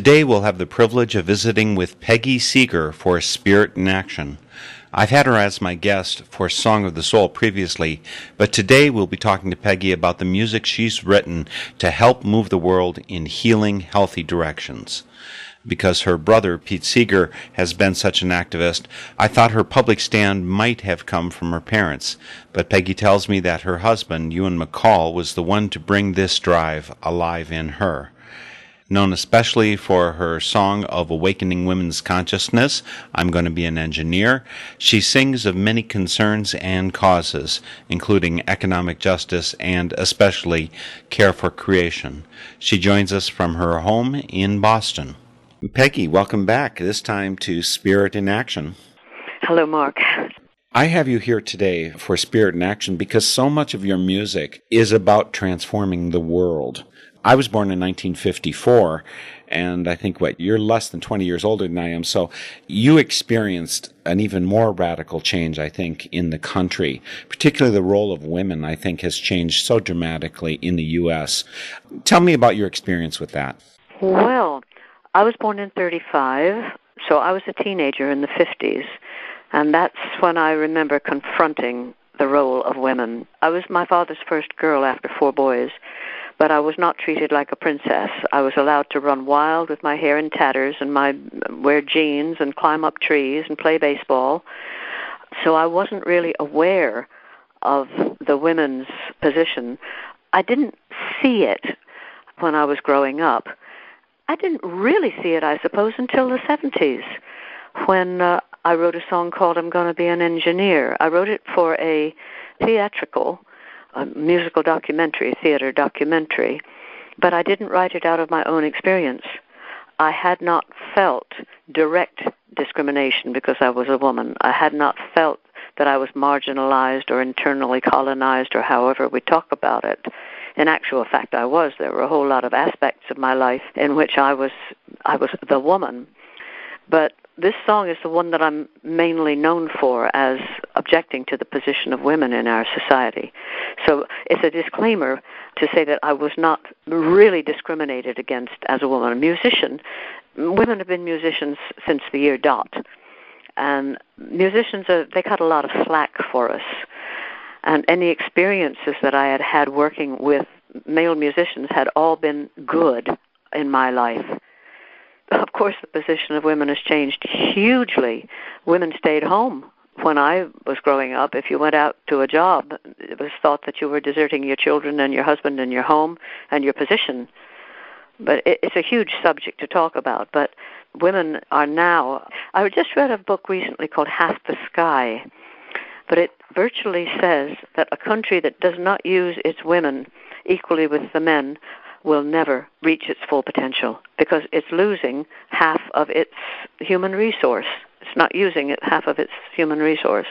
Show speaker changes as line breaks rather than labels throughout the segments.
Today we'll have the privilege of visiting with Peggy Seeger for Spirit in Action. I've had her as my guest for Song of the Soul previously, but today we'll be talking to Peggy about the music she's written to help move the world in healing, healthy directions. Because her brother, Pete Seeger, has been such an activist, I thought her public stand might have come from her parents. But Peggy tells me that her husband, Ewan McCall, was the one to bring this drive alive in her known especially for her song of awakening women's consciousness, I'm Going to Be an Engineer. She sings of many concerns and causes, including economic justice and especially care for creation. She joins us from her home in Boston. Peggy, welcome back, this time to Spirit in Action.
Hello, Mark.
I have you here today for Spirit in Action because so much of your music is about transforming the world. I was born in 1954, and I think what you're less than 20 years older than I am, so you experienced an even more radical change, I think, in the country. Particularly the role of women, I think, has changed so dramatically in the U.S. Tell me about your experience with that.
Well, I was born in 35, so I was a teenager in the 50s, and that's when I remember confronting the role of women. I was my father's first girl after four boys, but I was not treated like a princess. I was allowed to run wild with my hair in tatters and my wear jeans and climb up trees and play baseball. So I wasn't really aware of the women's position. I didn't see it when I was growing up. I didn't really see it, I suppose, until the 70s when uh, I wrote a song called I'm Going to Be an Engineer. I wrote it for a theatrical a musical documentary, theater documentary, but I didn't write it out of my own experience. I had not felt direct discrimination because I was a woman. I had not felt that I was marginalized or internally colonized or however we talk about it. In actual fact, I was. There were a whole lot of aspects of my life in which I was I was the woman. But this song is the one that I'm mainly known for as objecting to the position of women in our society. So it's a disclaimer to say that I was not really discriminated against as a woman. A musician, women have been musicians since the year dot. And musicians, are, they cut a lot of slack for us. And any experiences that I had had working with male musicians had all been good in my life of course, the position of women has changed hugely. Women stayed home when I was growing up. If you went out to a job, it was thought that you were deserting your children and your husband and your home and your position. But it's a huge subject to talk about. But women are now. I just read a book recently called Half the Sky, but it virtually says that a country that does not use its women equally with the men will never reach its full potential because it's losing half of its human resource. It's not using it half of its human resource.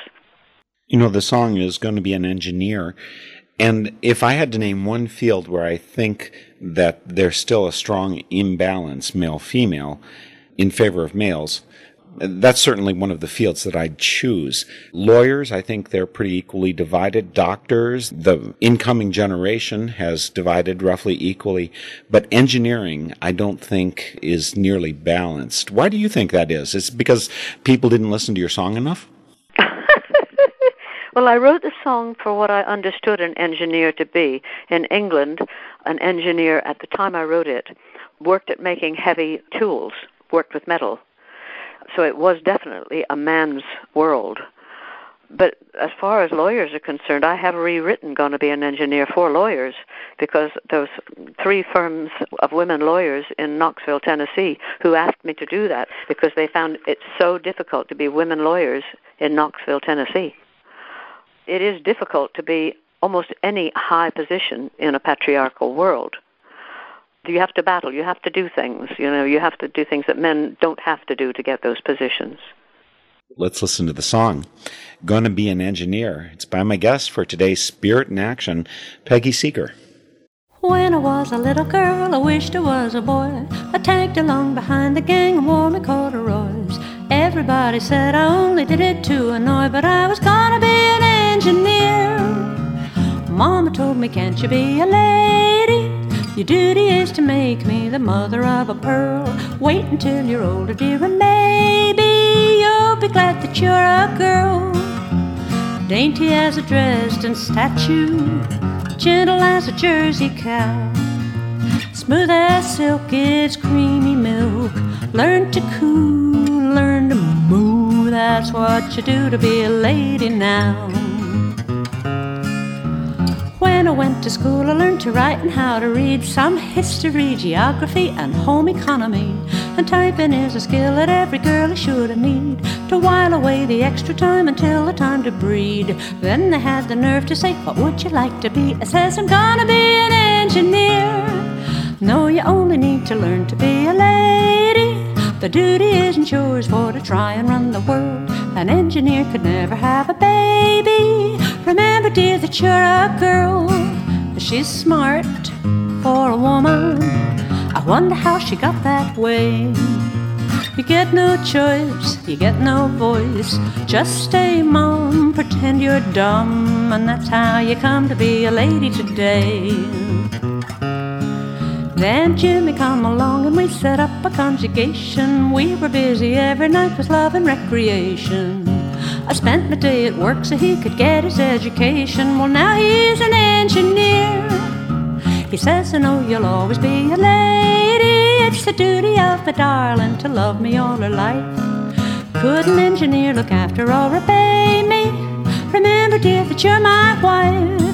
You know, the song is going to be an engineer. And if I had to name one field where I think that there's still a strong imbalance, male female, in favor of males, that's certainly one of the fields that I'd choose. Lawyers, I think they're pretty equally divided. Doctors, the incoming generation has divided roughly equally. But engineering, I don't think is nearly balanced. Why do you think that is? Is it because people didn't listen to your song enough?
Well, I wrote the song for what I understood an engineer to be. In England, an engineer at the time I wrote it worked at making heavy tools, worked with metal. So it was definitely a man's world. But as far as lawyers are concerned, I have rewritten Going to Be an Engineer for lawyers because there was three firms of women lawyers in Knoxville, Tennessee, who asked me to do that because they found it so difficult to be women lawyers in Knoxville, Tennessee. It is difficult to be almost any high position in a patriarchal world. You have to battle, you have to do things, you know, you have to do things that men don't have to do to get those positions.
Let's listen to the song. Gonna Be an Engineer. It's by my guest for today's Spirit in Action, Peggy Seeger.
When I was a little girl, I wished I was a boy. I tagged along behind the gang and wore my corduroys. Everybody said I only did it to annoy, but I was gonna be an engineer. Mama told me, Can't you be a lady? Your duty is to make me the mother of a pearl. Wait until you're older, dear, and maybe you'll be glad that you're a girl. Dainty as a Dresden statue, gentle as a Jersey cow. Smooth as silk, it's creamy milk. Learn to coo, learn to moo. That's what you do to be a lady now. When I went to school, I learned to write and how to read some history, geography, and home economy. And typing is a skill that every girl should need to while away the extra time until the time to breed. Then they had the nerve to say, What would you like to be? I says, I'm gonna be an engineer. No, you only need to learn to be a lady. The duty isn't yours for to try and run the world. An engineer could never have a baby. Remember, dear, that you're a girl. She's smart for a woman. I wonder how she got that way. You get no choice, you get no voice. Just stay mum, pretend you're dumb, and that's how you come to be a lady today. Then Jimmy come along and we set up a conjugation. We were busy every night with love and recreation. I spent my day at work so he could get his education. Well, now he's an engineer. He says, I know you'll always be a lady. It's the duty of a darling to love me all her life. Could an engineer look after or obey me? Remember, dear, that you're my wife.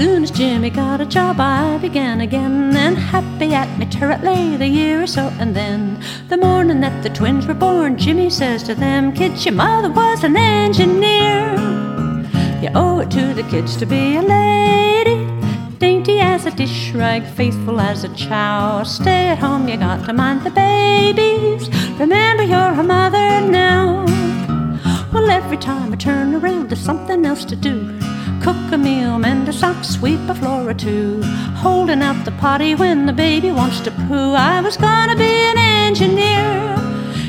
Soon as Jimmy got a job, I began again. And happy at me turret lay the year or so. And then, the morning that the twins were born, Jimmy says to them, Kids, your mother was an engineer. You owe it to the kids to be a lady. Dainty as a dish rag, faithful as a chow. Stay at home, you got to mind the babies. Remember, you're a mother now. Well, every time I turn around, there's something else to do. Cook a meal, mend a sock, sweep a floor or two. Holding out the potty when the baby wants to poo. I was gonna be an engineer.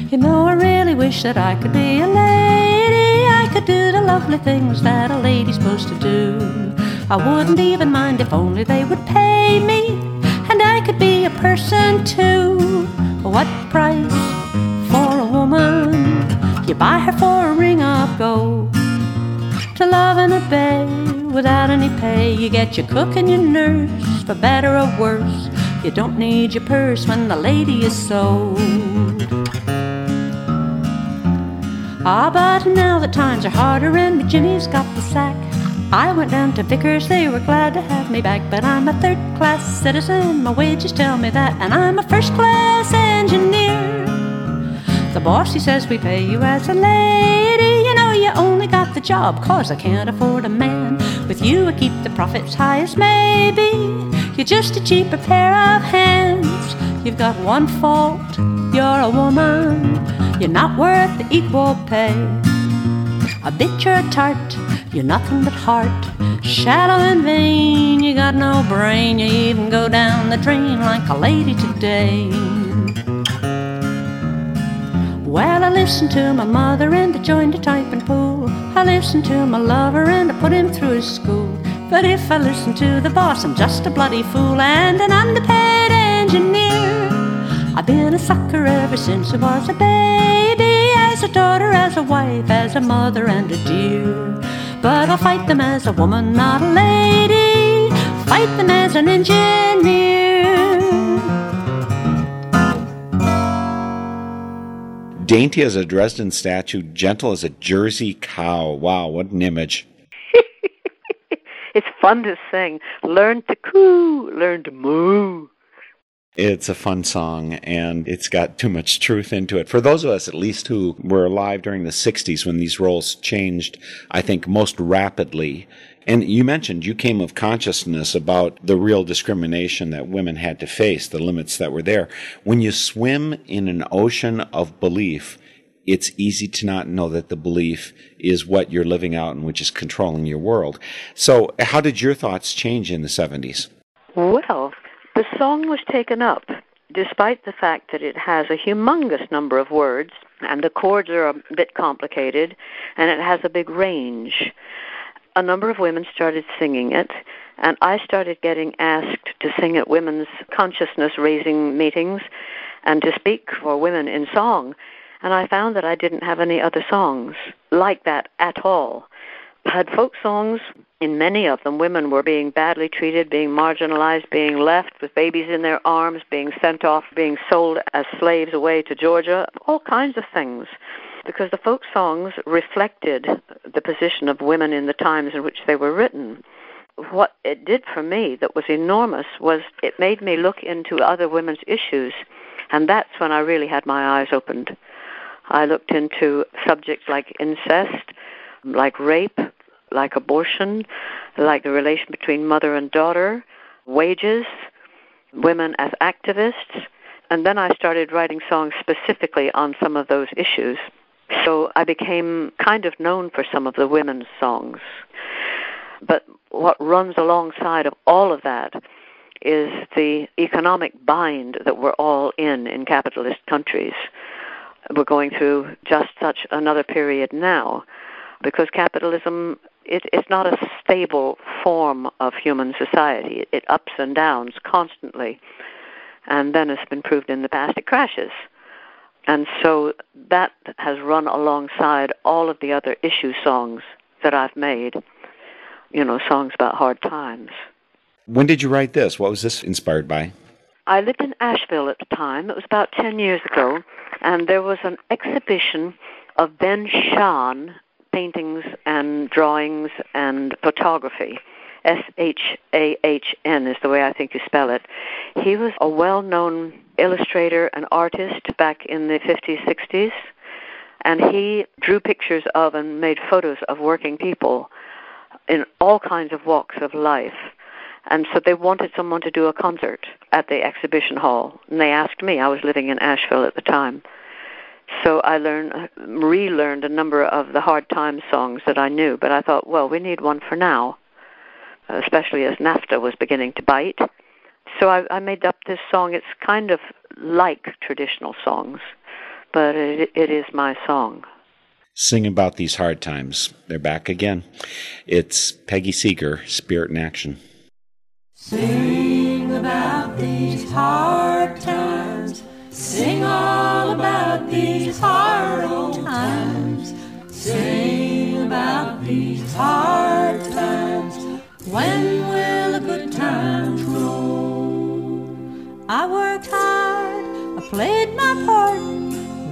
You know, I really wish that I could be a lady. I could do the lovely things that a lady's supposed to do. I wouldn't even mind if only they would pay me. And I could be a person too. What price for a woman? You buy her for a ring of gold to love and obey without any pay. You get your cook and your nurse for better or worse. You don't need your purse when the lady is sold. Ah, but now the times are harder and Jimmy's got the sack. I went down to Vickers, they were glad to have me back. But I'm a third class citizen, my wages tell me that, and I'm a first class engineer. The boss, he says we pay you as a lady. The job, cause I can't afford a man. With you, I keep the profits high as maybe. You're just a cheaper pair of hands. You've got one fault, you're a woman. You're not worth the equal pay. A bitch you're a tart, you're nothing but heart. Shallow and vain, you got no brain. You even go down the drain like a lady today. Well, I listened to my mother and I joined a typing pool. I listened to my lover and I put him through his school. But if I listen to the boss, I'm just a bloody fool and an underpaid engineer. I've been a sucker ever since I was a baby, as a daughter, as a wife, as a mother, and a dear. But I'll fight them as a woman, not a lady. Fight them as an engineer.
Dainty as a Dresden statue, gentle as a Jersey cow. Wow, what an image.
it's fun to sing. Learn to coo, learn to moo.
It's a fun song and it's got too much truth into it. For those of us, at least, who were alive during the 60s when these roles changed, I think, most rapidly. And you mentioned you came of consciousness about the real discrimination that women had to face, the limits that were there. When you swim in an ocean of belief, it's easy to not know that the belief is what you're living out and which is controlling your world. So, how did your thoughts change in the 70s?
Well, the song was taken up despite the fact that it has a humongous number of words and the chords are a bit complicated and it has a big range. A number of women started singing it, and I started getting asked to sing at women's consciousness raising meetings and to speak for women in song. And I found that I didn't have any other songs like that at all. I had folk songs. In many of them, women were being badly treated, being marginalized, being left with babies in their arms, being sent off, being sold as slaves away to Georgia, all kinds of things. Because the folk songs reflected the position of women in the times in which they were written. What it did for me that was enormous was it made me look into other women's issues, and that's when I really had my eyes opened. I looked into subjects like incest, like rape, like abortion, like the relation between mother and daughter, wages, women as activists, and then I started writing songs specifically on some of those issues. So I became kind of known for some of the women's songs. But what runs alongside of all of that is the economic bind that we're all in in capitalist countries. We're going through just such another period now because capitalism it, it's not a stable form of human society. It, it ups and downs constantly. And then it's been proved in the past it crashes. And so that has run alongside all of the other issue songs that I've made, you know, songs about hard times.
When did you write this? What was this inspired by?
I lived in Asheville at the time. It was about 10 years ago. And there was an exhibition of Ben Shahn paintings and drawings and photography. S H A H N is the way I think you spell it. He was a well known illustrator and artist back in the 50s, 60s, and he drew pictures of and made photos of working people in all kinds of walks of life. And so they wanted someone to do a concert at the exhibition hall, and they asked me. I was living in Asheville at the time. So I learned, relearned a number of the hard time songs that I knew, but I thought, well, we need one for now, especially as NAFTA was beginning to bite. So I, I made up this song. It's kind of like traditional songs, but it, it is my song.
Sing about these hard times. They're back again. It's Peggy Seeger, Spirit in Action.
Sing about these hard times. Sing all about these hard old times. Sing about these hard times. When will the good times roll?
I worked hard, I played my part.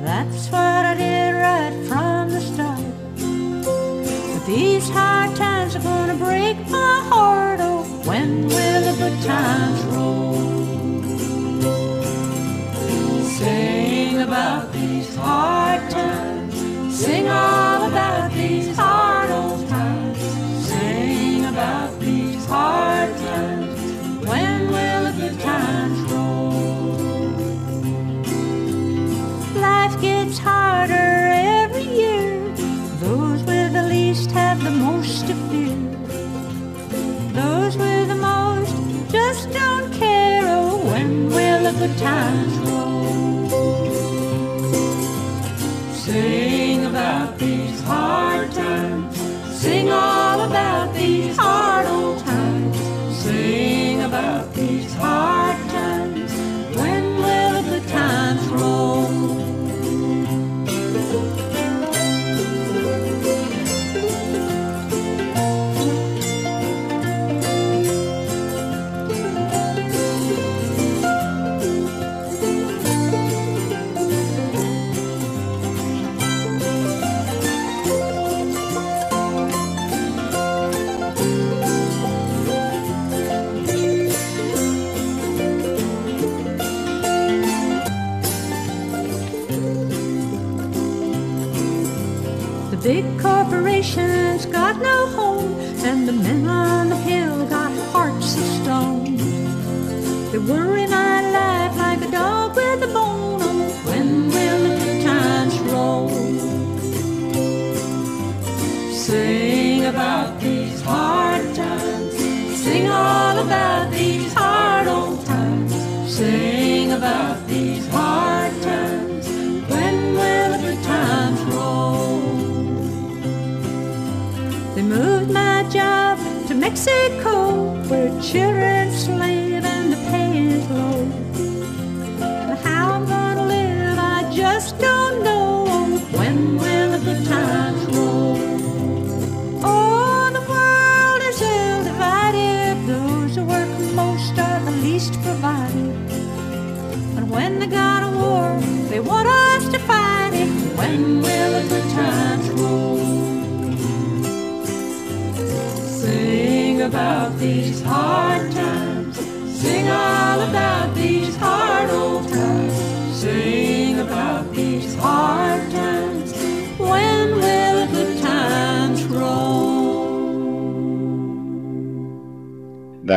That's what I did right from the start. But these hard times are gonna break my heart. Oh, when will the good times roll?
Sing about these hard times. Sing all
harder every year. Those with the least have the most to fear. Those with the most just don't care. Oh, when will the good times roll?
Sing about these hard times. Sing all about these
corporations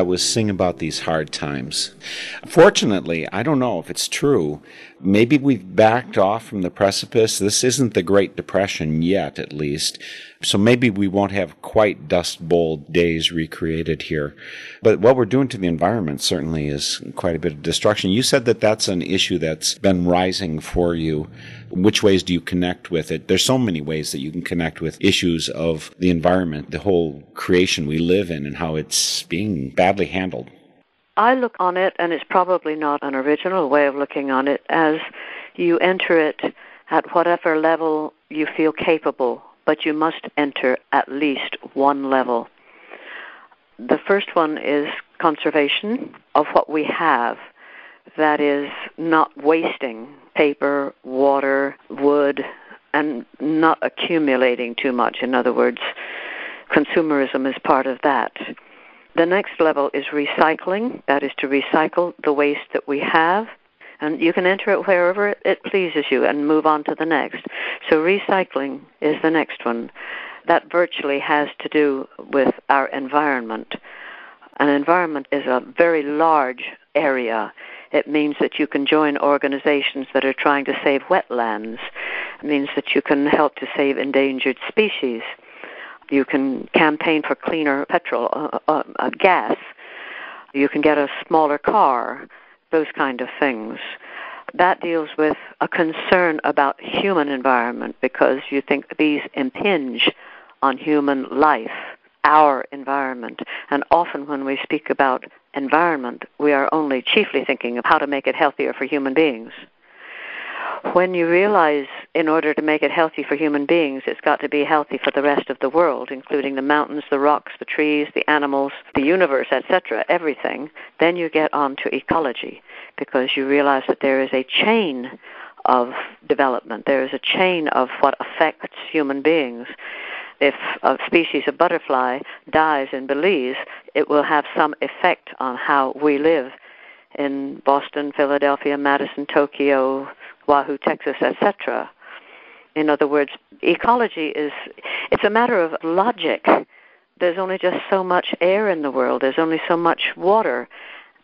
That was Sing About These Hard Times. Fortunately, I don't know if it's true. Maybe we've backed off from the precipice. This isn't the Great Depression yet, at least. So maybe we won't have quite Dust Bowl days recreated here. But what we're doing to the environment certainly is quite a bit of destruction. You said that that's an issue that's been rising for you. Which ways do you connect with it? There's so many ways that you can connect with issues of the environment, the whole creation we live in, and how it's being badly handled.
I look on it, and it's probably not an original way of looking on it, as you enter it at whatever level you feel capable, but you must enter at least one level. The first one is conservation of what we have, that is, not wasting paper, water, wood, and not accumulating too much. In other words, consumerism is part of that. The next level is recycling, that is to recycle the waste that we have. And you can enter it wherever it pleases you and move on to the next. So, recycling is the next one. That virtually has to do with our environment. An environment is a very large area. It means that you can join organizations that are trying to save wetlands. It means that you can help to save endangered species. You can campaign for cleaner petrol, uh, uh, uh, gas. You can get a smaller car, those kind of things. That deals with a concern about human environment because you think these impinge on human life, our environment. And often when we speak about environment, we are only chiefly thinking of how to make it healthier for human beings when you realize in order to make it healthy for human beings, it's got to be healthy for the rest of the world, including the mountains, the rocks, the trees, the animals, the universe, etc., everything, then you get on to ecology because you realize that there is a chain of development. There is a chain of what affects human beings. If a species of butterfly dies in Belize, it will have some effect on how we live in Boston, Philadelphia, Madison, Tokyo, Wahoo, Texas, etc. In other words, ecology is it's a matter of logic. There's only just so much air in the world. There's only so much water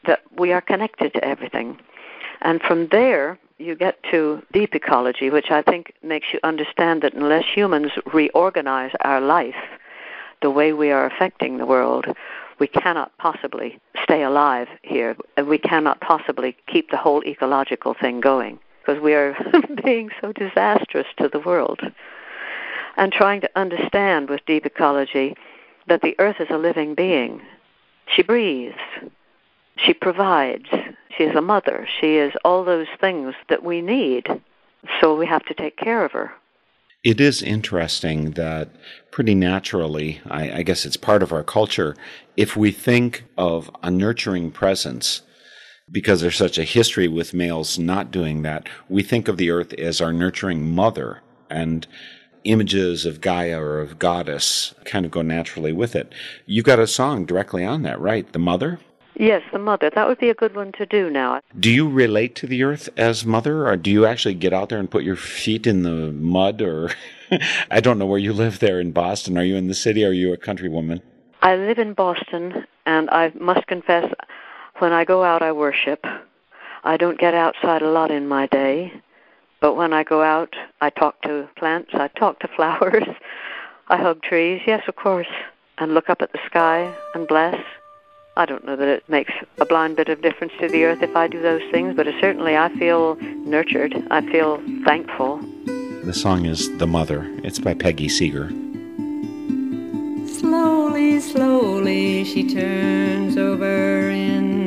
that we are connected to everything. And from there, you get to deep ecology, which I think makes you understand that unless humans reorganize our life the way we are affecting the world, we cannot possibly stay alive here. We cannot possibly keep the whole ecological thing going because we are being so disastrous to the world. And trying to understand with deep ecology that the earth is a living being. She breathes. She provides. She is a mother. She is all those things that we need. So we have to take care of her.
It is interesting that pretty naturally, I, I, guess it's part of our culture, if we think of a nurturing presence, because there's such a history with males not doing that, we think of the earth as our nurturing mother, and images of Gaia or of goddess kind of go naturally with it. You've got a song directly on that, right? The mother?
Yes, the mother. That would be a good one to do now.
Do you relate to the earth as mother, or do you actually get out there and put your feet in the mud? Or I don't know where you live there in Boston. Are you in the city? Or are you a country woman?
I live in Boston, and I must confess, when I go out, I worship. I don't get outside a lot in my day, but when I go out, I talk to plants, I talk to flowers, I hug trees, yes, of course, and look up at the sky and bless. I don't know that it makes a blind bit of difference to the earth if I do those things, but certainly I feel nurtured. I feel thankful.
The song is The Mother. It's by Peggy Seeger.
Slowly, slowly she turns over in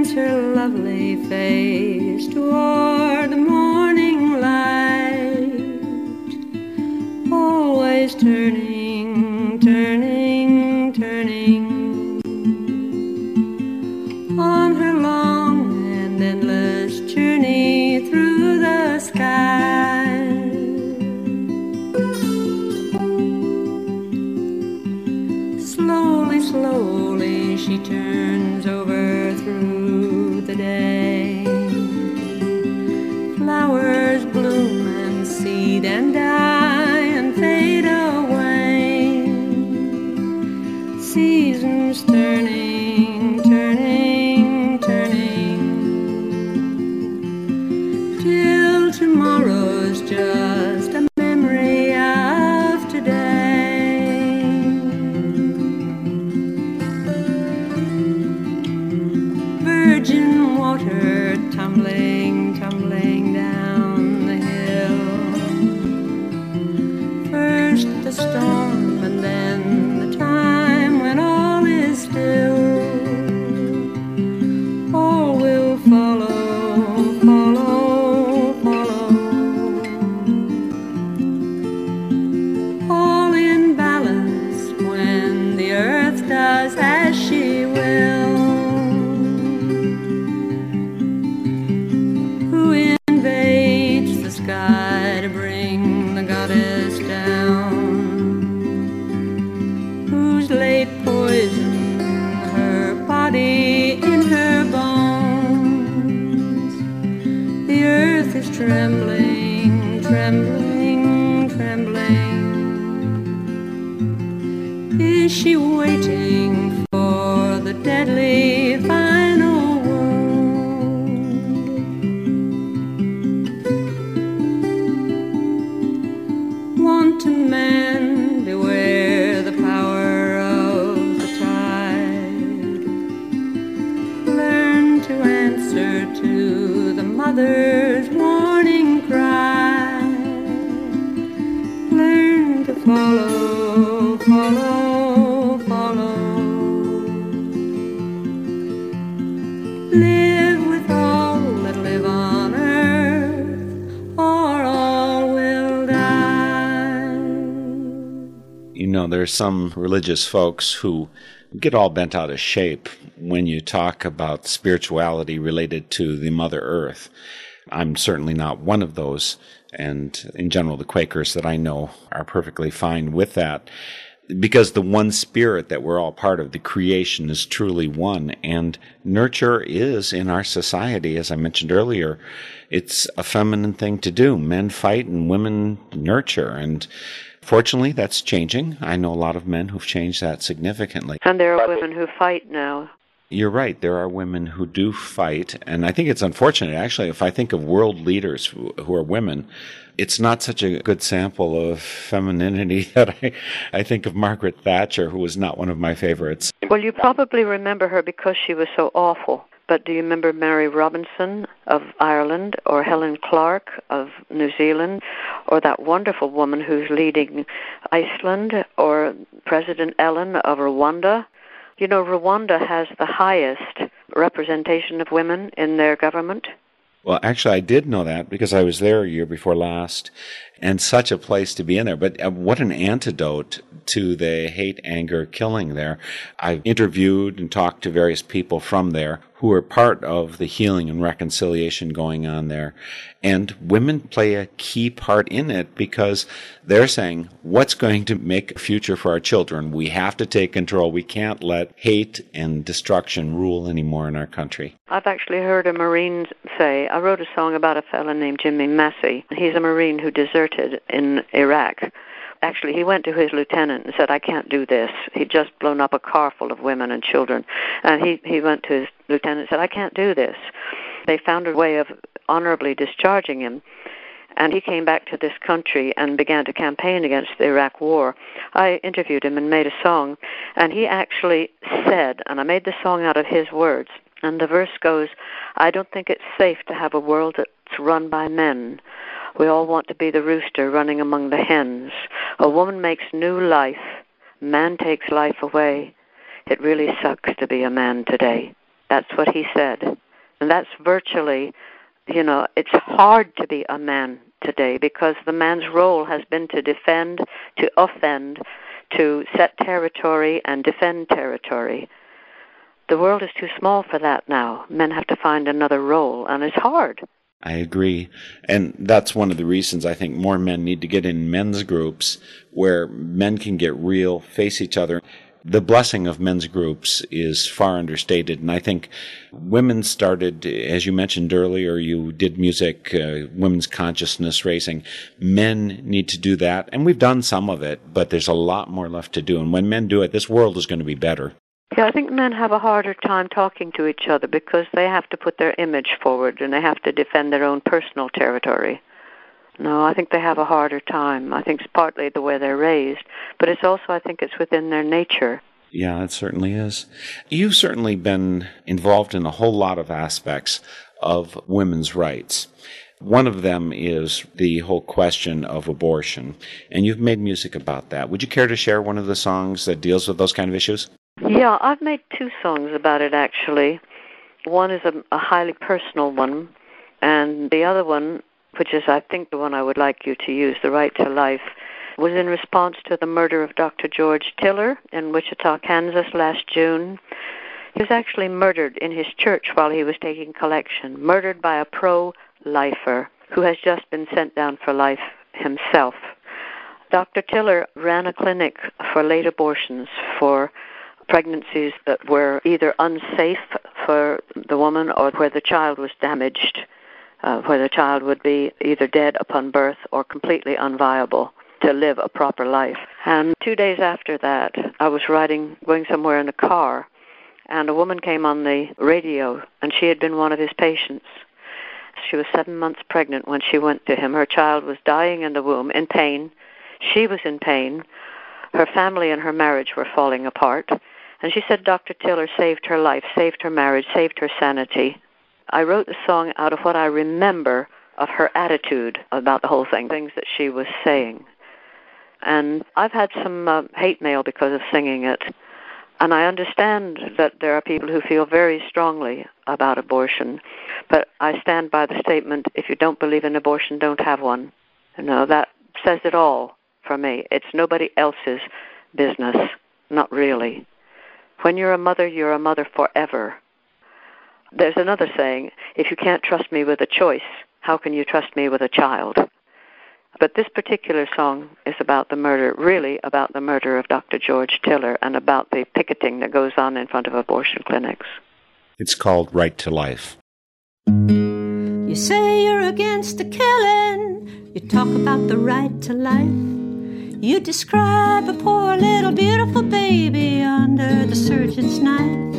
turns her lovely face toward the morning light, always turning turning, turning on her long and endless journey through the sky. Slowly, slowly
You are some religious folks who get all bent out of shape when you talk about spirituality related to the Mother Earth. I'm certainly not one of those. And in general, the Quakers that I know are perfectly fine with that because the one spirit that we're all part of, the creation is truly one. And nurture is in our society, as I mentioned earlier, it's a feminine thing to do. Men fight and women nurture. And fortunately, that's changing. I know a lot of men who've changed that significantly.
And there are women who fight now.
You're right. There are women who do fight. And I think it's unfortunate, actually, if I think of world leaders who, who are women, it's not such a good sample of femininity that I, I think of Margaret Thatcher, who was not one of my favorites.
Well, you probably remember her because she was so awful. But do you remember Mary Robinson of Ireland or Helen Clark of New Zealand or that wonderful woman who's leading Iceland or President Ellen of Rwanda? You know, Rwanda has the highest representation of women in their government.
Well, actually, I did know that because I was there a year before last. And such a place to be in there. But uh, what an antidote to the hate, anger, killing there. I've interviewed and talked to various people from there who are part of the healing and reconciliation going on there. And women play a key part in it because they're saying, what's going to make a future for our children? We have to take control. We can't let hate and destruction rule anymore in our country.
I've actually heard a Marine say, I wrote a song about a fellow named Jimmy Massey. He's a Marine who deserted in Iraq. Actually he went to his lieutenant and said i can't do this. He'd just blown up a car full of women and children. And he he went to his lieutenant and said i can't do this. They found a way of honorably discharging him. And he came back to this country and began to campaign against the Iraq war. I interviewed him and made a song, and he actually said, and I made the song out of his words, and the verse goes, I don't think it's safe to have a world that's run by men. We all want to be the rooster running among the hens. A woman makes new life, man takes life away. It really sucks to be a man today. That's what he said. And that's virtually, you know, it's hard to be a man today because the man's role has been to defend, to offend, to set territory and defend territory. The world is too small for that now. Men have to find another role, and it's hard.
I agree. And that's one of the reasons I think more men need to get in men's groups where men can get real, face each other. The blessing of men's groups is far understated. And I think women started, as you mentioned earlier, you did music, uh, women's consciousness raising. Men need to do that. And we've done some of it, but there's a lot more left to do. And when men do it, this world is going to be better.
Yeah, I think men have a harder time talking to each other because they have to put their image forward and they have to defend their own personal territory. No, I think they have a harder time. I think it's partly the way they're raised, but it's also, I think, it's within their nature.
Yeah, it certainly is. You've certainly been involved in a whole lot of aspects of women's rights. One of them is the whole question of abortion, and you've made music about that. Would you care to share one of the songs that deals with those kind of issues?
Yeah, I've made two songs about it actually. One is a, a highly personal one, and the other one, which is I think the one I would like you to use, The Right to Life, was in response to the murder of Dr. George Tiller in Wichita, Kansas last June. He was actually murdered in his church while he was taking collection, murdered by a pro lifer who has just been sent down for life himself. Dr. Tiller ran a clinic for late abortions for pregnancies that were either unsafe for the woman or where the child was damaged, uh, where the child would be either dead upon birth or completely unviable to live a proper life. And two days after that, I was riding, going somewhere in a car, and a woman came on the radio, and she had been one of his patients. She was seven months pregnant when she went to him. Her child was dying in the womb in pain. She was in pain. Her family and her marriage were falling apart. And she said Dr. Taylor saved her life, saved her marriage, saved her sanity. I wrote the song out of what I remember of her attitude about the whole thing, things that she was saying. And I've had some uh, hate mail because of singing it. And I understand that there are people who feel very strongly about abortion. But I stand by the statement if you don't believe in abortion, don't have one. You know, that says it all for me. It's nobody else's business. Not really. When you're a mother, you're a mother forever. There's another saying if you can't trust me with a choice, how can you trust me with a child? But this particular song is about the murder, really about the murder of Dr. George Tiller and about the picketing that goes on in front of abortion clinics.
It's called Right to Life.
You say you're against the killing, you talk about the right to life. You describe a poor little beautiful baby under the surgeon's knife.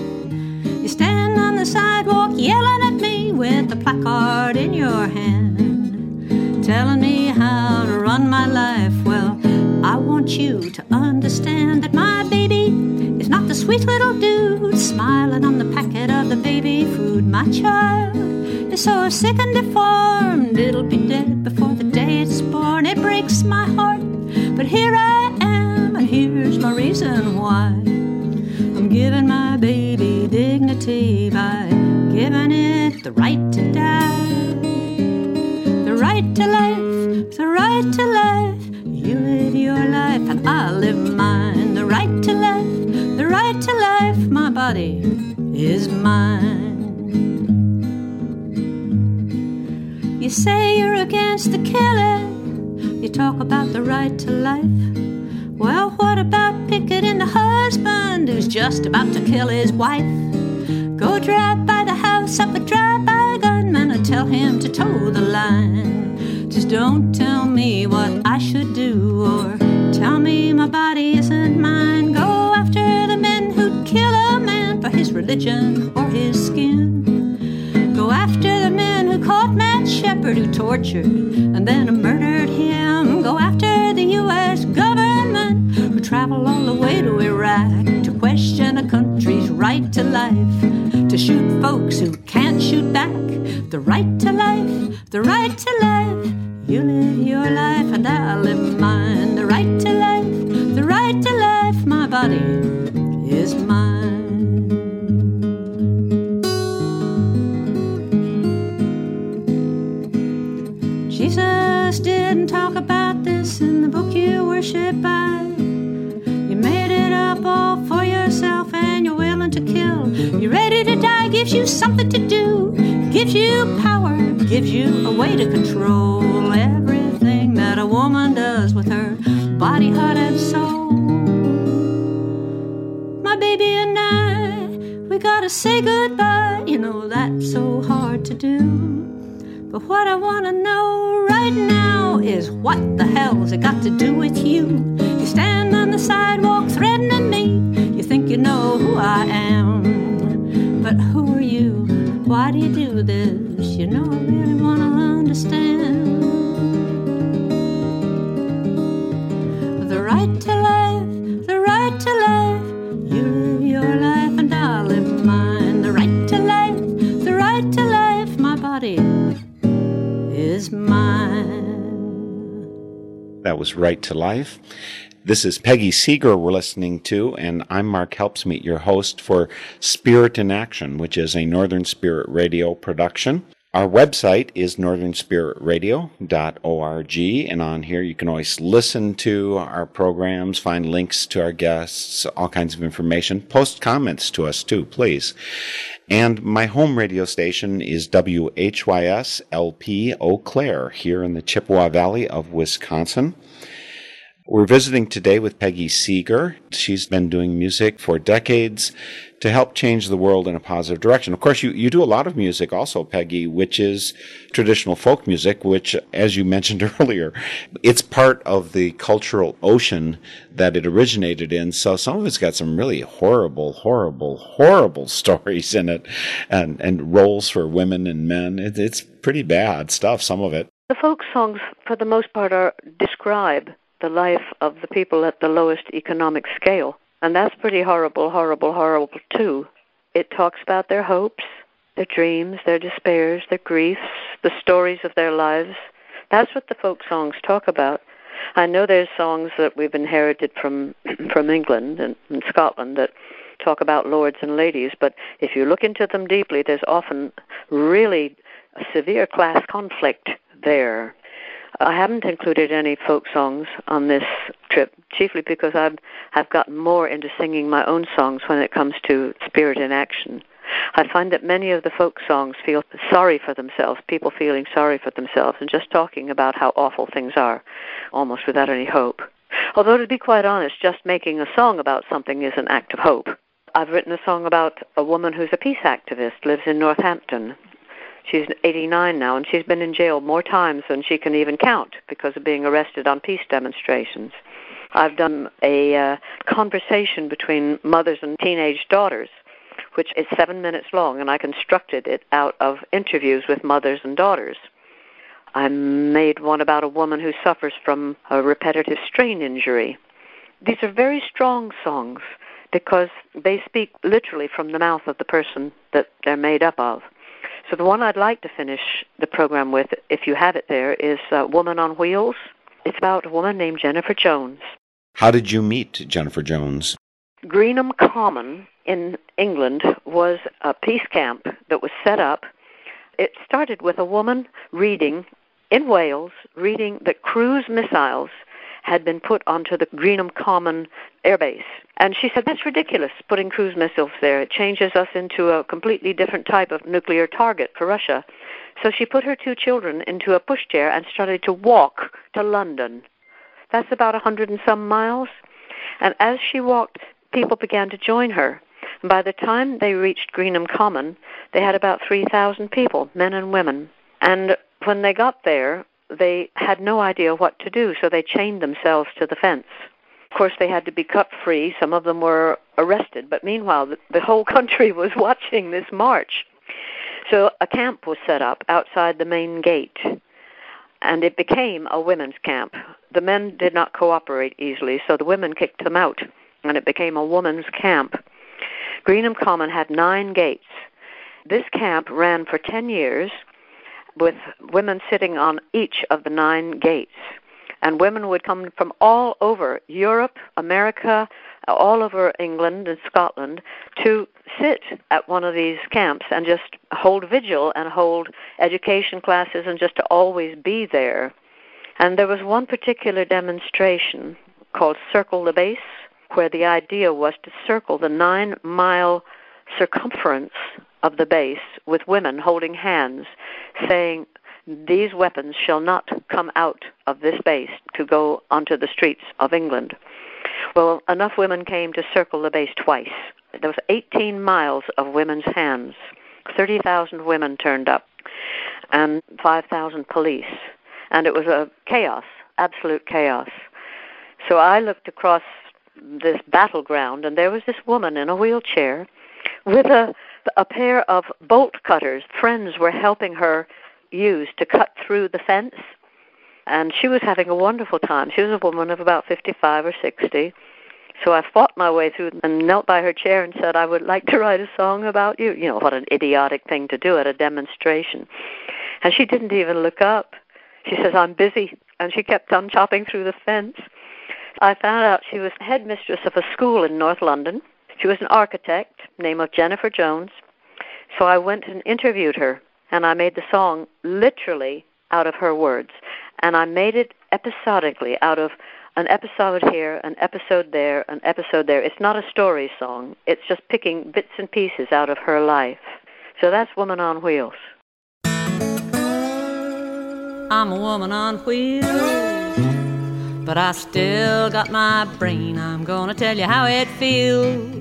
You stand on the sidewalk yelling at me with a placard in your hand, telling me how to run my life. Well, I want you to understand that my baby is not the sweet little dude smiling on the packet of the baby food. My child is so sick and deformed, it'll be dead before the day it's born. It breaks my heart but here I am, and here's my reason why. I'm giving my baby dignity by giving it the right to die. The right to life, the right to life. You live your life and I live mine. The right to life, the right to life. My body is mine. You say you're against the killing. You talk about the right to life. Well, what about picketing the husband who's just about to kill his wife? Go drive by the house of a drive-by a gunman and tell him to toe the line. Just don't tell me what I should do or tell me my body isn't mine. Go after the men who'd kill a man for his religion or his skin. Go after the men who caught Matt Shepard who tortured and then right to life, to shoot folks who can't shoot back. The right to Life. This is
Peggy Seeger we're listening to, and I'm Mark Helpsmeet, your host for Spirit in Action, which is a Northern Spirit Radio production. Our website is northernspiritradio.org, and on here you can always listen to our programs, find links to our guests, all kinds of information. Post comments to us too, please. And my home radio station is WHYS LP Eau Claire here in the Chippewa Valley of Wisconsin. We're visiting today with Peggy Seeger. She's been doing music for decades to help change the world in a positive direction. Of course, you, you do a lot of music also, Peggy, which is traditional folk music, which, as you mentioned earlier, it's part of the cultural ocean that it originated in. So some of it's got some really horrible, horrible, horrible stories in it and, and roles for women and men. It, it's pretty bad stuff, some of it.
The folk songs, for the most part, are describe the life of the people at the lowest economic scale. And that's pretty horrible, horrible, horrible too. It talks about their hopes, their dreams, their despairs, their griefs, the stories of their lives. That's what the folk songs talk about. I know there's songs that we've inherited from from England and, and Scotland that talk about lords and ladies, but if you look into them deeply, there's often really severe class conflict there. I haven't included any folk songs on this trip, chiefly because I've have gotten more into singing my own songs when it comes to spirit in action. I find that many of the folk songs feel sorry for themselves, people feeling sorry for themselves, and just talking about how awful things are, almost without any hope. Although, to be quite honest, just making a song about something is an act of hope. I've written a song about a woman who's a peace activist, lives in Northampton, She's 89 now, and she's been in jail more times than she can even count because of being arrested on peace demonstrations. I've done a uh, conversation between mothers and teenage daughters, which is seven minutes long, and I constructed it out of interviews with mothers and daughters. I made one about a woman who suffers from a repetitive strain injury. These are very strong songs because they speak literally from the mouth of the person that they're made up of. So the one I'd like to finish the program with, if you have it there, is uh, Woman on Wheels. It's about a woman named Jennifer Jones.
How did you meet Jennifer Jones?
Greenham Common in England was a peace camp that was set up. It started with a woman reading in Wales reading that cruise missiles had been put onto the Greenham Common airbase. And she said, That's ridiculous, putting cruise missiles there. It changes us into a completely different type of nuclear target for Russia. So she put her two children into a pushchair and started to walk to London. That's about a hundred and some miles. And as she walked, people began to join her. And by the time they reached Greenham Common, they had about 3,000 people, men and women. And when they got there, they had no idea what to do, so they chained themselves to the fence. Of course, they had to be cut free. Some of them were arrested, but meanwhile, the, the whole country was watching this march. So a camp was set up outside the main gate, and it became a women's camp. The men did not cooperate easily, so the women kicked them out, and it became a women's camp. Greenham Common had nine gates. This camp ran for 10 years with women sitting on each of the nine gates. And women would come from all over Europe, America, all over England and Scotland to sit at one of these camps and just hold vigil and hold education classes and just to always be there. And there was one particular demonstration called Circle the Base, where the idea was to circle the nine mile circumference of the base with women holding hands, saying, These weapons shall not come out of this base to go onto the streets of England. Well, enough women came to circle the base twice. There was 18 miles of women's hands. 30,000 women turned up, and 5,000 police. And it was a chaos, absolute chaos. So I looked across this battleground, and there was this woman in a wheelchair with a a pair of bolt cutters friends were helping her use to cut through the fence. And she was having a wonderful time. She was a woman of about 55 or 60. So I fought my way through and knelt by her chair and said, I would like to write a song about you. You know, what an idiotic thing to do at a demonstration. And she didn't even look up. She says, I'm busy. And she kept on chopping through the fence. I found out she was headmistress of a school in North London she was an architect, name of Jennifer Jones. So I went and interviewed her, and I made the song literally out of her words. And I made it episodically out of an episode here, an episode there, an episode there. It's not a story song. It's just picking bits and pieces out of her life. So that's Woman on Wheels.
I'm a woman on wheels, but I still got my brain. I'm gonna tell you how it feels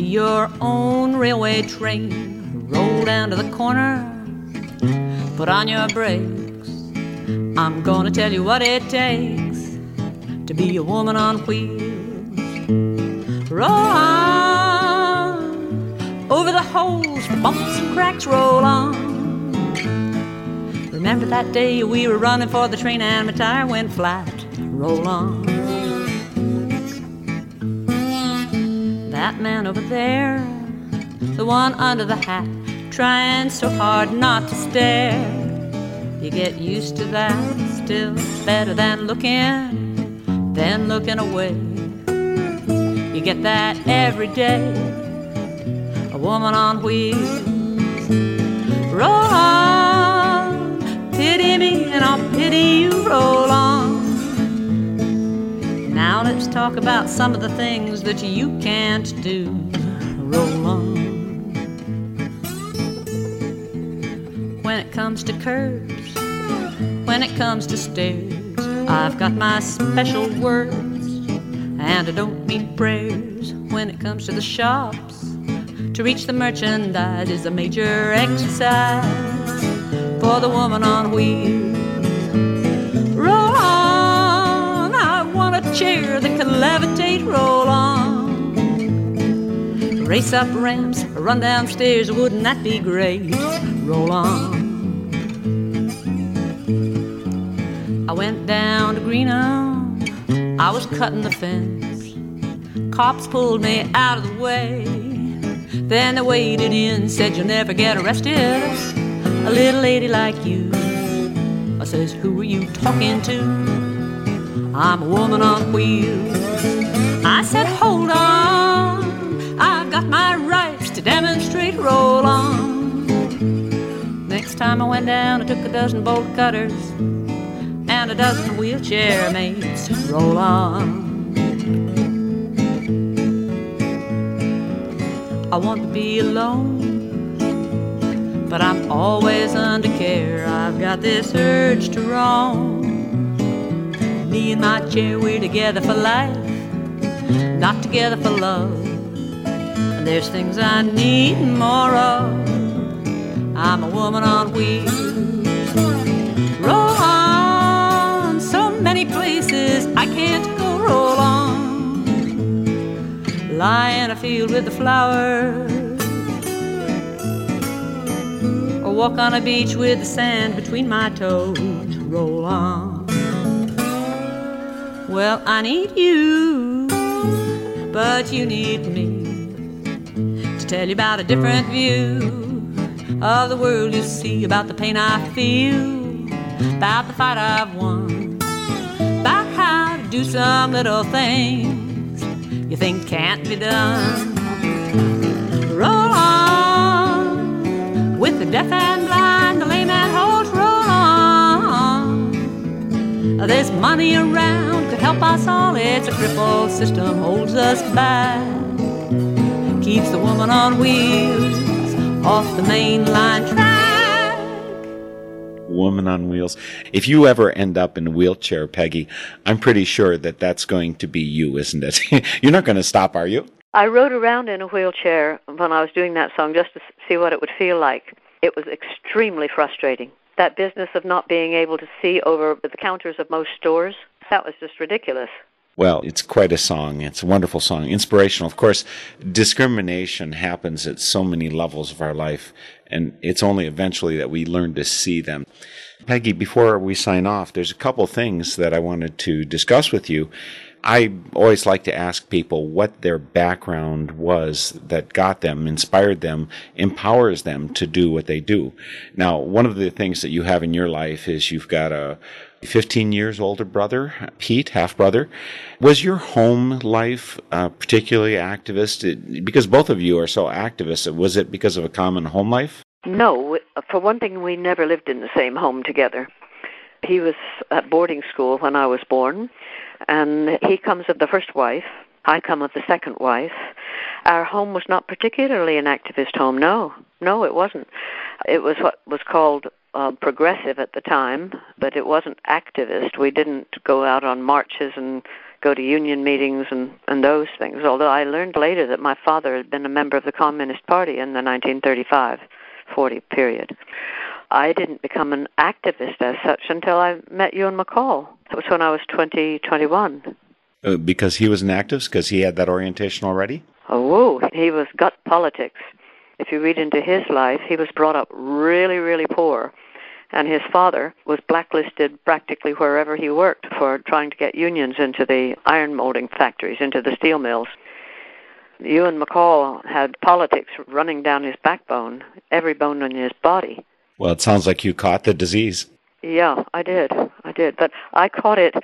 your own railway train. Roll down to the corner, put on your brakes. I'm gonna tell you what it takes to be a woman on wheels. Roll on over the holes, the bumps and cracks, roll on. Remember that day we were running for the train and my tire went flat? Roll on. That man over there, the one under the hat, trying so hard not to stare. You get used to that, still better than looking, than looking away. You get that every day, a woman on wheels. Roll on, pity me, and I'll pity you, roll on. Now let's talk about some of the things that you can't do. Roll on. When it comes to curves, when it comes to stairs, I've got my special words, and I don't mean prayers. When it comes to the shops, to reach the merchandise is a major exercise for the woman on wheels. Chair that can levitate, roll on. Race up ramps, run down stairs, wouldn't that be great? Roll on. I went down to Greenham, I was cutting the fence. Cops pulled me out of the way. Then they waded in, said you'll never get arrested. A little lady like you. I says, who are you talking to? I'm a woman on wheels. I said, hold on, I've got my rights to demonstrate. Roll on. Next time I went down, I took a dozen bolt cutters and a dozen wheelchair mates. Roll on. I want to be alone, but I'm always under care. I've got this urge to roam. Me and my chair, we're together for life, not together for love. And there's things I need more of. I'm a woman on wheels. Roll on, so many places I can't go. Roll on, lie in a field with the flowers, or walk on a beach with the sand between my toes. Roll on. Well, I need you, but you need me to tell you about a different view of the world you see, about the pain I feel, about the fight I've won, about how to do some little things you think can't be done. Roll on with the deaf and blind, the lame and halt. There's money around, could help us all. It's a crippled system, holds us back, keeps the woman on wheels off the mainline track.
Woman on Wheels. If you ever end up in a wheelchair, Peggy, I'm pretty sure that that's going to be you, isn't it? You're not going to stop, are you?
I rode around in a wheelchair when I was doing that song just to see what it would feel like. It was extremely frustrating. That business of not being able to see over the counters of most stores, that was just ridiculous.
Well, it's quite a song. It's a wonderful song, inspirational. Of course, discrimination happens at so many levels of our life, and it's only eventually that we learn to see them. Peggy, before we sign off, there's a couple things that I wanted to discuss with you. I always like to ask people what their background was that got them, inspired them, empowers them to do what they do. Now, one of the things that you have in your life is you've got a 15 years older brother, Pete, half brother. Was your home life uh, particularly activist? It, because both of you are so activist, was it because of a common home life?
No, for one thing, we never lived in the same home together. He was at boarding school when I was born, and he comes of the first wife. I come of the second wife. Our home was not particularly an activist home. No, no, it wasn't. It was what was called uh, progressive at the time, but it wasn't activist. We didn't go out on marches and go to union meetings and, and those things. Although I learned later that my father had been a member of the Communist Party in the 1935 40 period. I didn't become an activist as such until I met Ewan MacColl. That was when I was 20, 21.
Uh, because he was an activist? Because he had that orientation already?
Oh, he was gut politics. If you read into his life, he was brought up really, really poor. And his father was blacklisted practically wherever he worked for trying to get unions into the iron molding factories, into the steel mills. Ewan MacColl had politics running down his backbone, every bone in his body.
Well, it sounds like you caught the disease.
Yeah, I did. Did. But I caught it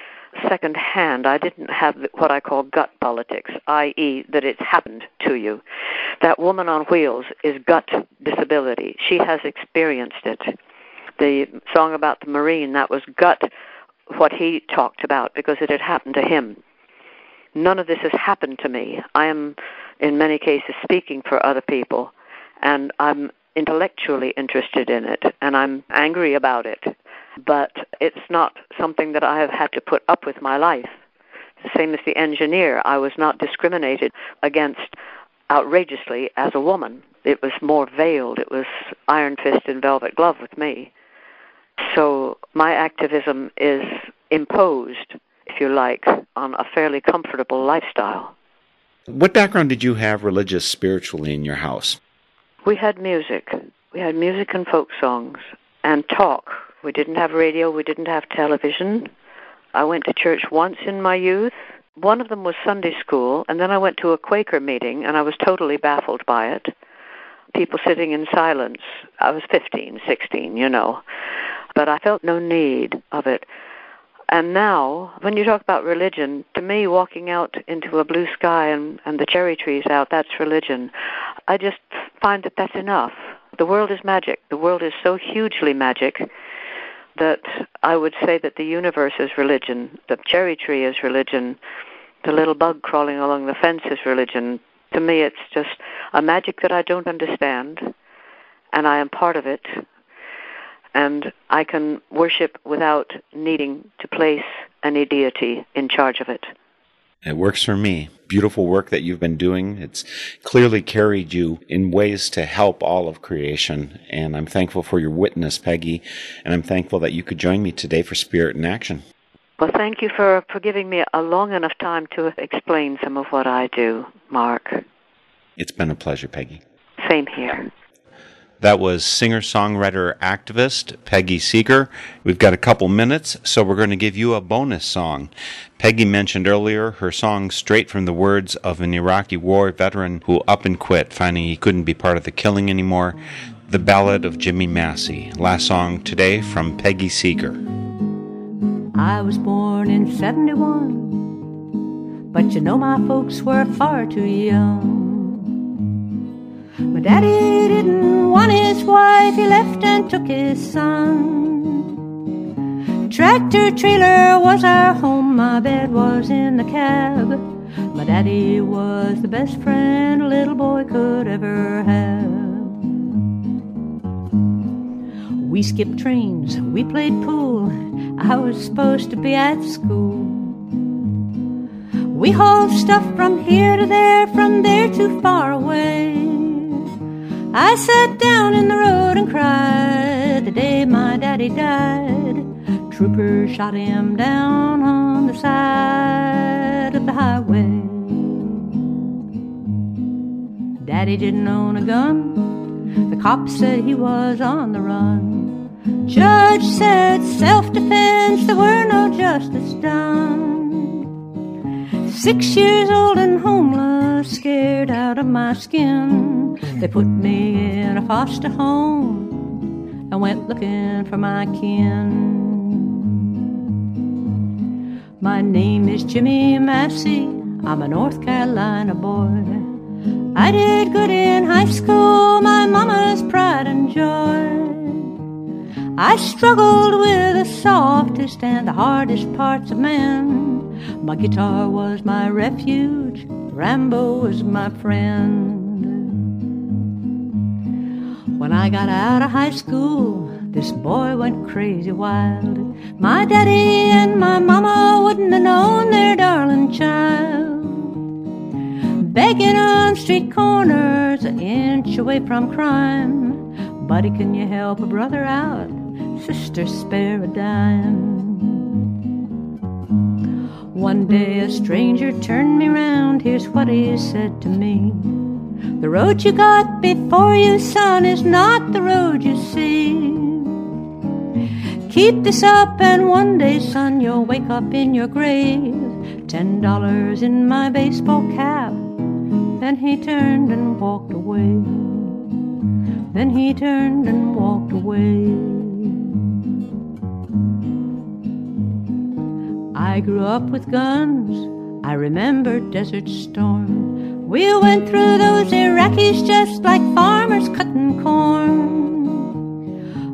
second hand. I didn't have what I call gut politics, i.e., that it's happened to you. That woman on wheels is gut disability. She has experienced it. The song about the Marine, that was gut what he talked about because it had happened to him. None of this has happened to me. I am, in many cases, speaking for other people, and I'm intellectually interested in it, and I'm angry about it but it's not something that I have had to put up with my life. The same as the engineer, I was not discriminated against outrageously as a woman. It was more veiled. It was iron fist and velvet glove with me. So my activism is imposed, if you like, on a fairly comfortable lifestyle.
What background did you have religious spiritually in your house?
We had music. We had music and folk songs and talk we didn't have radio, we didn't have television. I went to church once in my youth. One of them was Sunday school, and then I went to a Quaker meeting, and I was totally baffled by it. People sitting in silence. I was 15, 16, you know. But I felt no need of it. And now, when you talk about religion, to me, walking out into a blue sky and, and the cherry trees out, that's religion. I just find that that's enough. The world is magic. The world is so hugely magic that I would say that the universe is religion, the cherry tree is religion, the little bug crawling along the fence is religion. To me, it's just a magic that I don't understand, and I am part of it, and I can worship without needing to place any deity in charge of it.
It works for me. Beautiful work that you've been doing. It's clearly carried you in ways to help all of creation. And I'm thankful for your witness, Peggy. And I'm thankful that you could join me today for Spirit in Action.
Well, thank you for, for giving me a long enough time to explain some of what I do, Mark.
It's been a pleasure, Peggy.
Same here.
That was singer songwriter activist Peggy Seeger. We've got a couple minutes, so we're going to give you a bonus song. Peggy mentioned earlier her song straight from the words of an Iraqi war veteran who up and quit, finding he couldn't be part of the killing anymore. The Ballad of Jimmy Massey. Last song today from Peggy Seeger.
I was born in 71, but you know my folks were far too young. My daddy didn't want his wife, he left and took his son. Tractor trailer was our home, my bed was in the cab. My daddy was the best friend a little boy could ever have. We skipped trains, we played pool. I was supposed to be at school. We hauled stuff from here to there, from there too far away. I sat down in the road and cried the day my daddy died. Troopers shot him down on the side of the highway. Daddy didn't own a gun. The cops said he was on the run. Judge said self defense, there were no justice done. Six years old and homeless, scared out of my skin. They put me in a foster home and went looking for my kin. My name is Jimmy Massey. I'm a North Carolina boy. I did good in high school, my mama's pride and joy. I struggled with the softest and the hardest parts of man. My guitar was my refuge, Rambo was my friend. When I got out of high school, this boy went crazy wild. My daddy and my mama wouldn't have known their darling child. Begging on street corners, an inch away from crime. Buddy, can you help a brother out? Sister, spare a dime. One day a stranger turned me round. Here's what he said to me. The road you got before you, son, is not the road you see. Keep this up, and one day, son, you'll wake up in your grave. Ten dollars in my baseball cap. Then he turned and walked away. Then he turned and walked away. I grew up with guns. I remember Desert Storm. We went through those Iraqis just like farmers cutting corn.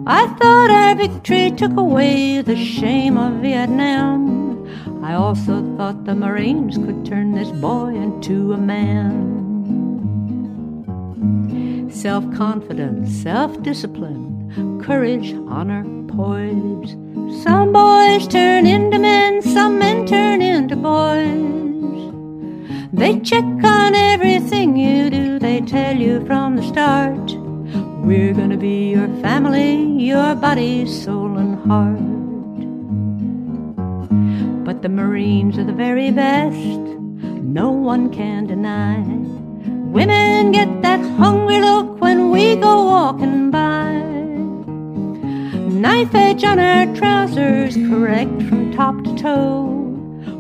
I thought our victory took away the shame of Vietnam. I also thought the Marines could turn this boy into a man. Self confidence, self discipline, courage, honor, poise. Some boys turn into men, some men turn into boys. They check on everything you do, they tell you from the start. We're gonna be your family, your body, soul, and heart. But the Marines are the very best, no one can deny. Women get that hungry look when we go walking by. Knife edge on our trousers, correct from top to toe.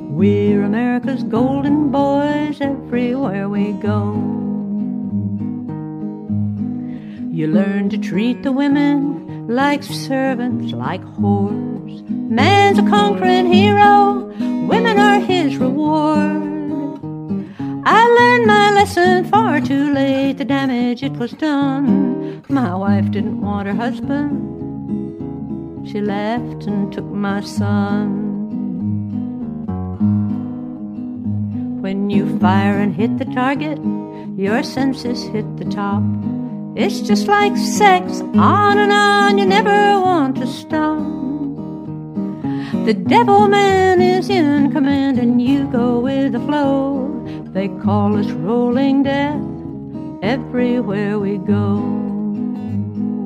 We're America's golden boys everywhere we go. You learn to treat the women like servants, like whores. Man's a conquering hero, women are his reward. I learned my lesson far too late. The damage it was done. My wife didn't want her husband. She left and took my son. When you fire and hit the target, your senses hit the top. It's just like sex, on and on, you never want to stop. The devil man is in command, and you go with the flow. They call us rolling death everywhere we go.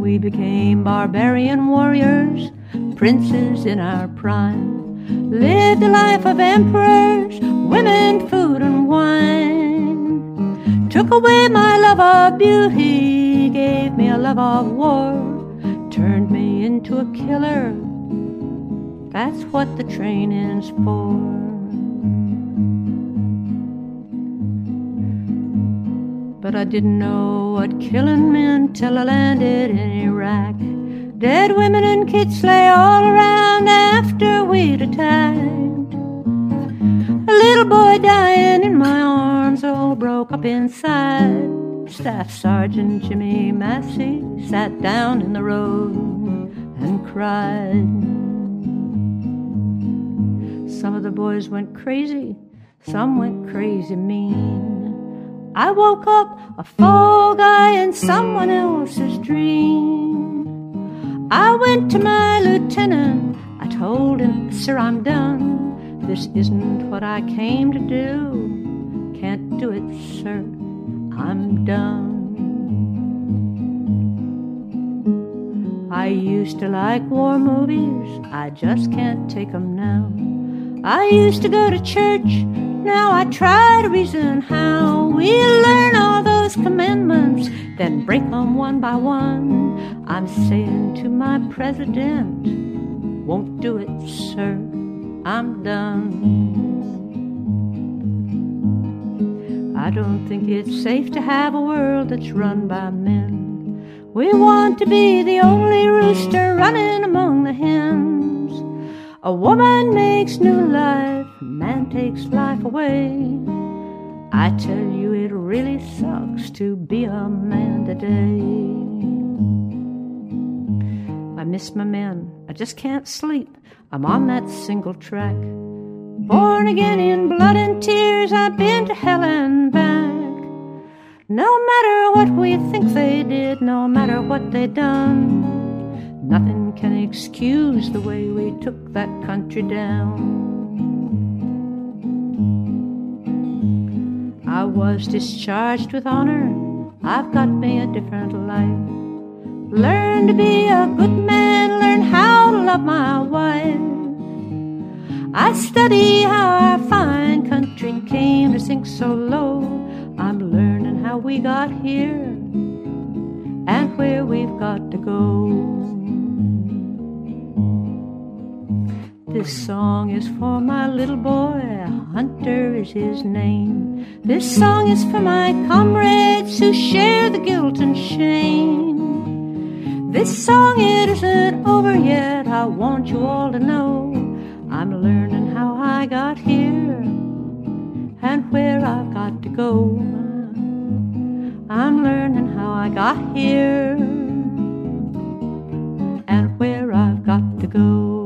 We became barbarian warriors, princes in our prime. Lived a life of emperors, women, food, and wine. Took away my love of beauty, gave me a love of war, turned me into a killer. That's what the training's for. But I didn't know what killing meant till I landed in Iraq. Dead women and kids lay all around after we'd attacked. A little boy dying in my arms, all broke up inside. Staff Sergeant Jimmy Massey sat down in the road and cried. Some of the boys went crazy, some went crazy mean. I woke up a fall guy in someone else's dream. I went to my lieutenant. I told him, Sir, I'm done. This isn't what I came to do. Can't do it, sir. I'm done. I used to like war movies. I just can't take 'em now. I used to go to church. Now I try to reason how we learn all those commandments, then break them one by one. I'm saying to my president, won't do it, sir. I'm done. I don't think it's safe to have a world that's run by men. We want to be the only rooster running among the hens. A woman makes new life, a man takes life away. I tell you, it really sucks to be a man today. I miss my men. I just can't sleep. I'm on that single track. Born again in blood and tears, I've been to hell and back. No matter what we think they did, no matter what they done, nothing can excuse the way we took that country down. I was discharged with honor. I've got me a different life. Learn to be a good man, learn how to love my wife. I study how our fine country came to sink so low. I'm learning how we got here and where we've got to go. This song is for my little boy, Hunter is his name. This song is for my comrades who share the guilt and shame. This song it isn't over yet. I want you all to know I'm learning how I got here and where I've got to go. I'm learning how I got here and where I've got to go.